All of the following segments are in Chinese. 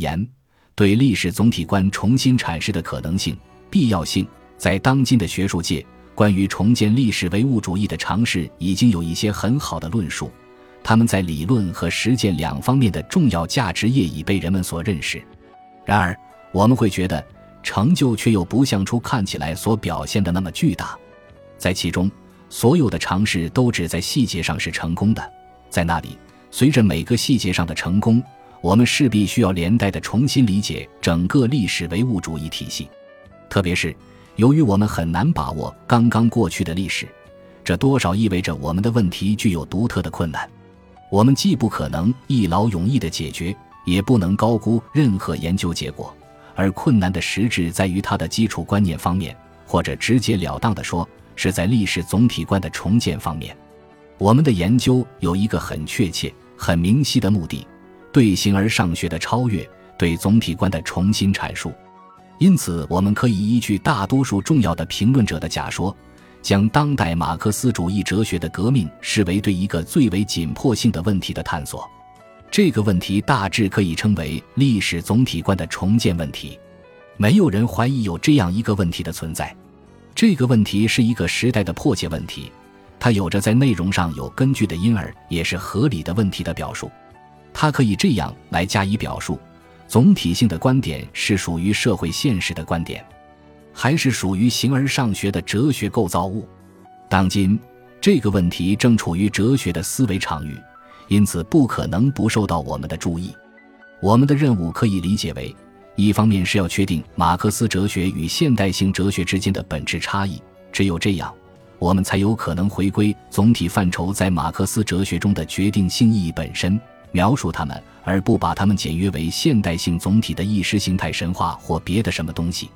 言，对历史总体观重新阐释的可能性、必要性，在当今的学术界，关于重建历史唯物主义的尝试已经有一些很好的论述，他们在理论和实践两方面的重要价值业已被人们所认识。然而，我们会觉得成就却又不像出看起来所表现的那么巨大，在其中，所有的尝试都只在细节上是成功的，在那里。随着每个细节上的成功，我们势必需要连带的重新理解整个历史唯物主义体系。特别是由于我们很难把握刚刚过去的历史，这多少意味着我们的问题具有独特的困难。我们既不可能一劳永逸的解决，也不能高估任何研究结果。而困难的实质在于它的基础观念方面，或者直截了当的说，是在历史总体观的重建方面。我们的研究有一个很确切、很明晰的目的：对形而上学的超越，对总体观的重新阐述。因此，我们可以依据大多数重要的评论者的假说，将当代马克思主义哲学的革命视为对一个最为紧迫性的问题的探索。这个问题大致可以称为历史总体观的重建问题。没有人怀疑有这样一个问题的存在。这个问题是一个时代的迫切问题。它有着在内容上有根据的，因而也是合理的问题的表述。它可以这样来加以表述：总体性的观点是属于社会现实的观点，还是属于形而上学的哲学构造物？当今这个问题正处于哲学的思维场域，因此不可能不受到我们的注意。我们的任务可以理解为：一方面是要确定马克思哲学与现代性哲学之间的本质差异，只有这样。我们才有可能回归总体范畴在马克思哲学中的决定性意义本身，描述它们，而不把它们简约为现代性总体的意识形态神话或别的什么东西。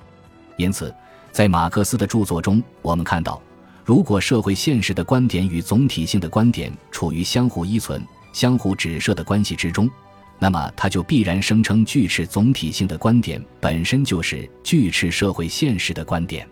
因此，在马克思的著作中，我们看到，如果社会现实的观点与总体性的观点处于相互依存、相互指涉的关系之中，那么他就必然声称拒斥总体性的观点本身就是拒斥社会现实的观点。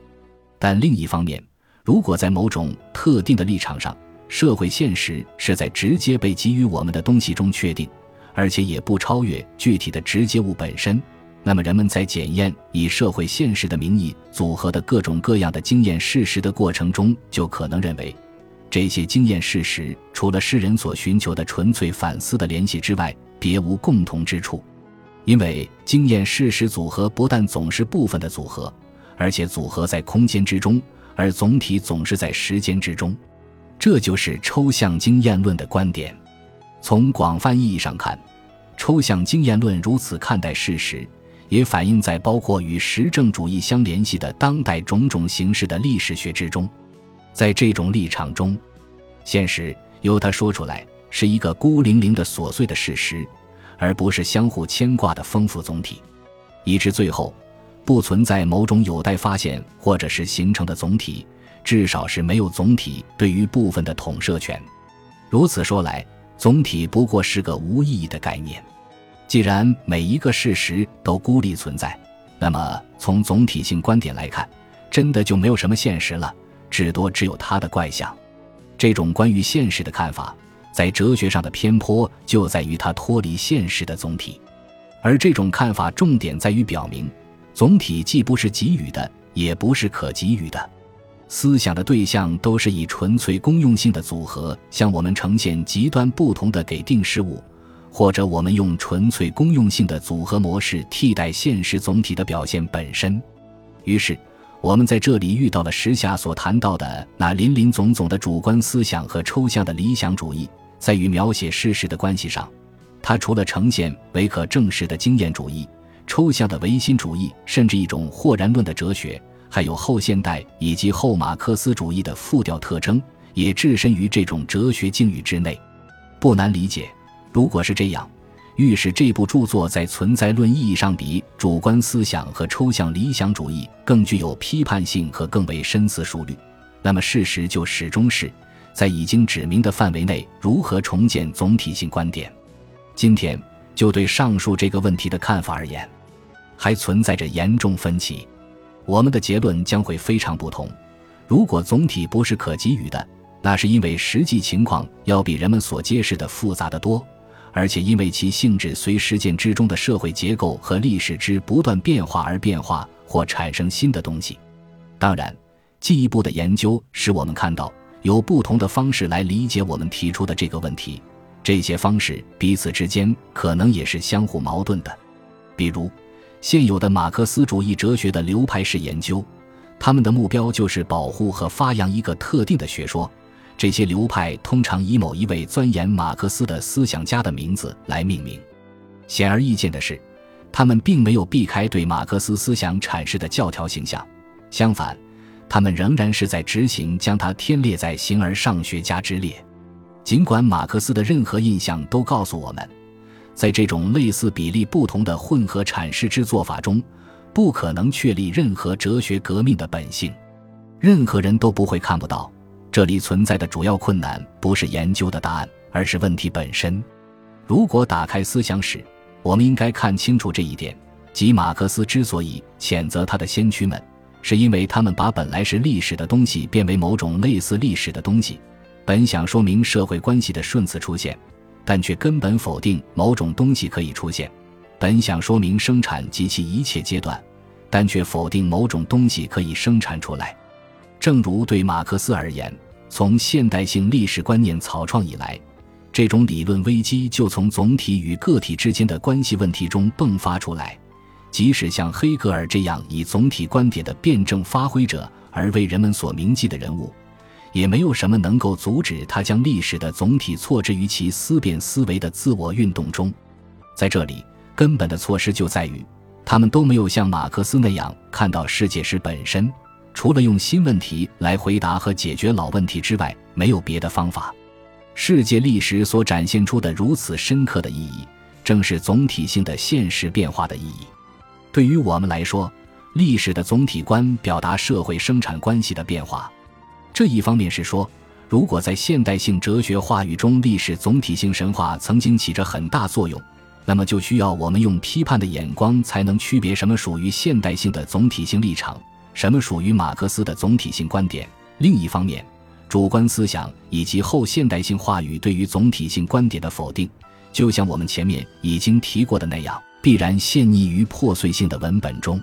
但另一方面，如果在某种特定的立场上，社会现实是在直接被给予我们的东西中确定，而且也不超越具体的直接物本身，那么人们在检验以社会现实的名义组合的各种各样的经验事实的过程中，就可能认为，这些经验事实除了世人所寻求的纯粹反思的联系之外，别无共同之处，因为经验事实组合不但总是部分的组合，而且组合在空间之中。而总体总是在时间之中，这就是抽象经验论的观点。从广泛意义上看，抽象经验论如此看待事实，也反映在包括与实证主义相联系的当代种种形式的历史学之中。在这种立场中，现实由他说出来是一个孤零零的琐碎的事实，而不是相互牵挂的丰富总体，以致最后。不存在某种有待发现或者是形成的总体，至少是没有总体对于部分的统摄权。如此说来，总体不过是个无意义的概念。既然每一个事实都孤立存在，那么从总体性观点来看，真的就没有什么现实了，至多只有它的怪象。这种关于现实的看法，在哲学上的偏颇就在于它脱离现实的总体，而这种看法重点在于表明。总体既不是给予的，也不是可给予的。思想的对象都是以纯粹公用性的组合向我们呈现极端不同的给定事物，或者我们用纯粹公用性的组合模式替代现实总体的表现本身。于是，我们在这里遇到了时下所谈到的那林林总总的主观思想和抽象的理想主义，在与描写事实的关系上，它除了呈现为可证实的经验主义。抽象的唯心主义，甚至一种豁然论的哲学，还有后现代以及后马克思主义的复调特征，也置身于这种哲学境遇之内。不难理解，如果是这样，预示这部著作在存在论意义上比主观思想和抽象理想主义更具有批判性和更为深思熟虑，那么事实就始终是在已经指明的范围内如何重建总体性观点。今天。就对上述这个问题的看法而言，还存在着严重分歧。我们的结论将会非常不同。如果总体不是可给予的，那是因为实际情况要比人们所揭示的复杂的多，而且因为其性质随实践之中的社会结构和历史之不断变化而变化或产生新的东西。当然，进一步的研究使我们看到有不同的方式来理解我们提出的这个问题，这些方式彼此之间可能也是相互矛盾的。比如，现有的马克思主义哲学的流派式研究，他们的目标就是保护和发扬一个特定的学说。这些流派通常以某一位钻研马克思的思想家的名字来命名。显而易见的是，他们并没有避开对马克思思想阐释的教条形象，相反，他们仍然是在执行将他添列在形而上学家之列。尽管马克思的任何印象都告诉我们，在这种类似比例不同的混合阐释之做法中，不可能确立任何哲学革命的本性，任何人都不会看不到。这里存在的主要困难不是研究的答案，而是问题本身。如果打开思想史，我们应该看清楚这一点：即马克思之所以谴责他的先驱们，是因为他们把本来是历史的东西变为某种类似历史的东西。本想说明社会关系的顺次出现，但却根本否定某种东西可以出现；本想说明生产及其一切阶段，但却否定某种东西可以生产出来。正如对马克思而言，从现代性历史观念草创以来，这种理论危机就从总体与个体之间的关系问题中迸发出来。即使像黑格尔这样以总体观点的辩证发挥者而为人们所铭记的人物，也没有什么能够阻止他将历史的总体错置于其思辨思维的自我运动中。在这里，根本的措施就在于，他们都没有像马克思那样看到世界史本身。除了用新问题来回答和解决老问题之外，没有别的方法。世界历史所展现出的如此深刻的意义，正是总体性的现实变化的意义。对于我们来说，历史的总体观表达社会生产关系的变化。这一方面是说，如果在现代性哲学话语中，历史总体性神话曾经起着很大作用，那么就需要我们用批判的眼光才能区别什么属于现代性的总体性立场。什么属于马克思的总体性观点？另一方面，主观思想以及后现代性话语对于总体性观点的否定，就像我们前面已经提过的那样，必然陷溺于破碎性的文本中。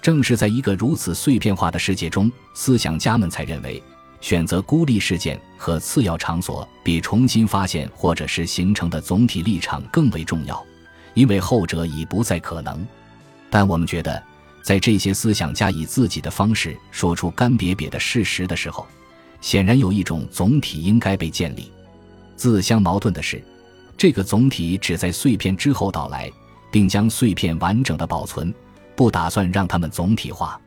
正是在一个如此碎片化的世界中，思想家们才认为，选择孤立事件和次要场所比重新发现或者是形成的总体立场更为重要，因为后者已不再可能。但我们觉得。在这些思想家以自己的方式说出干瘪瘪的事实的时候，显然有一种总体应该被建立。自相矛盾的是，这个总体只在碎片之后到来，并将碎片完整的保存，不打算让它们总体化。